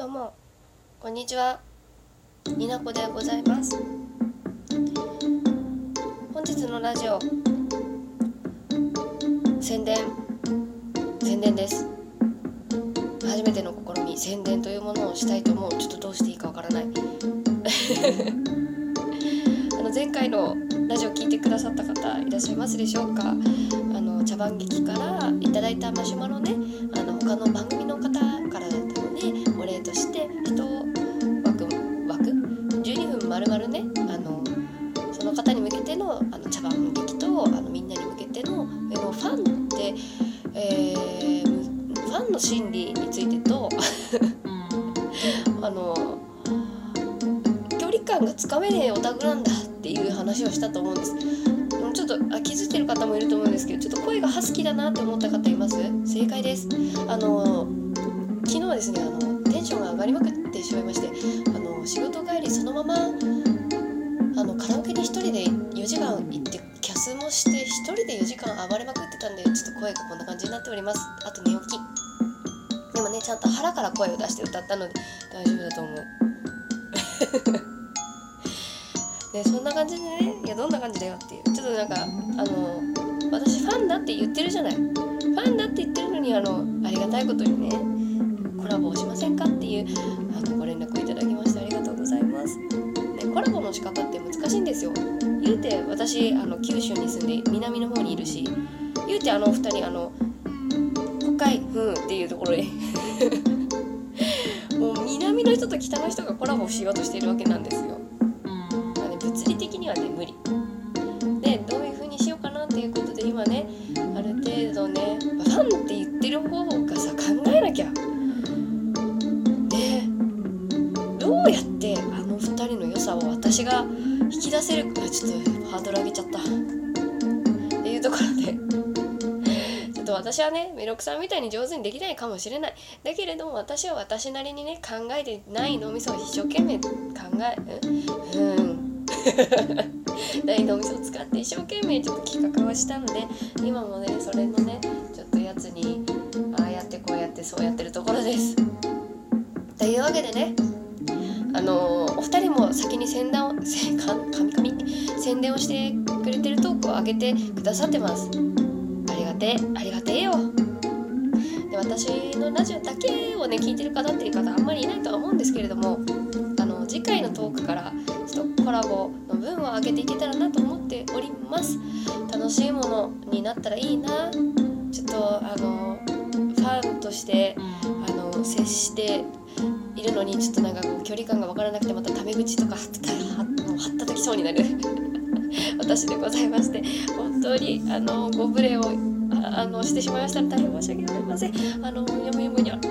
どうも。こんにちは。になこでございます。本日のラジオ。宣伝。宣伝です。初めての試み。宣伝というものをしたいと思う。ちょっとどうしていいかわからない。あの前回のラジオ聞いてくださった方いらっしゃいますでしょうか。あの茶番劇からいただいたマシュマロね。あの他の番組の方から丸々ねあのその方に向けてのあの茶番劇とあのみんなに向けてのえのファンって、えー、ファンの心理についてと あの距離感がつかめねえオタクなんだっていう話をしたと思うんです。ちょっとあ気づいてる方もいると思うんですけどちょっと声がハスキーだなって思った方います？正解です。あの昨日はですねあのテンションが上がりまくってしまいましてあの仕事帰りそのまままくってたんでちょっと声がこんな感じになっております。あと寝起き。でもねちゃんと腹から声を出して歌ったので大丈夫だと思う。で そんな感じでねいやどんな感じだよっていう。ちょっとなんかあの私ファンだって言ってるじゃない。ファンだって言ってるのにあのありがたいことにねコラボをしませんかっていうあのご連絡をいただきましてありがとうございます、ね、コラボの仕方って難しいんですよ。うて私あの九州に住んで南の方にいるし言うてあのお二人あの北海うんっていうところへ。もう南の人と北の人がコラボしようとしているわけなんですよ。物理的にはね無理。でどういう風にしようかなっていうことで今ねある程度ねファンって言ってる方がさ考えなきゃうやってあの2人の良さを私が引き出せるかちょっとハードル上げちゃった。っていうところで。ちょっと私はねメロクさんみたいに上手にできないかもしれない。だけれども私は私なりにね考えてない脳みそを一生懸命考えうん。大脳みそを使って一生懸命ちょっと企画をしたので今もねそれのねちょっとやつにああやってこうやってそうやってるところです。というわけでねあのー、お二人も先に宣伝を せかみかみ宣伝をしてくれてるトークを上げてくださってます。ありがてえありがてえよ。で私のラジオだけをね聞いてる方っていう方あんまりいないとは思うんですけれどもあの次回のトークからちょっとコラボの分を上げていけたらなと思っております楽しいものになったらいいなちょっとあのファンとしてあの接しているのにちょっとなんか距離感が分からなくてまたタメ口とかはったたきそうになる。私でございまして本当にあのご無礼をあのしてしまいましたら大変申し訳ございません。あのやむやむにゃ とい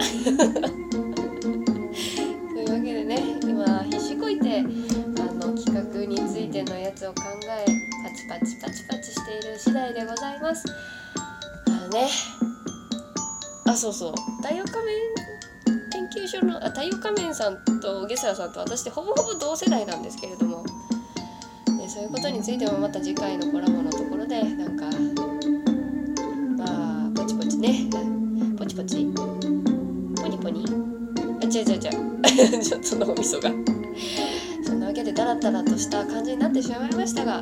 うわけでね今必死こいてあの企画についてのやつを考えパチパチパチパチしている次第でございます。あのねあそうそう。太陽仮面研究所の太陽仮面さんとゲスラさんと私ってほぼほぼ同世代なんですけれども、ね、そういうことについてもまた次回のコラボのところでなんかまあポチポチね。ポチポチ。ポニポニ。あ違う違う違う。ちょっと脳みそが。そんなわけでダラダラとした感じになってしまいましたが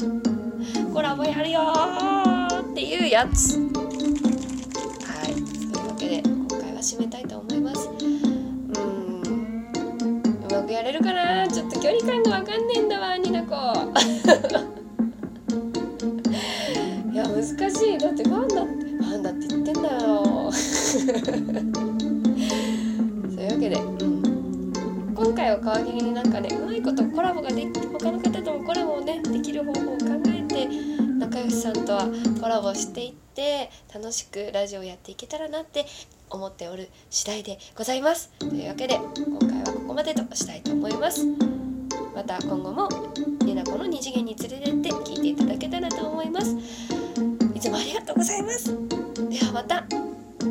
コラボやるよっていうやつ。はい。というわけで今回は締めたいと思います。るかな？ちょっと距離感がわかんねえんだわニナコ。いや難しい。だってファンだってファンだって言ってんだよ。そういうわけで、うん。今回を皮切りになんかねうまいことコラボができ他の方ともコラボをねできる方法を考えて仲良しさんとはコラボしていって楽しくラジオをやっていけたらなって思っておる次第でございます。というわけで今回はここまでとしたいと思います。また今後もねなこの二次元に連れてって聞いていただけたらと思います。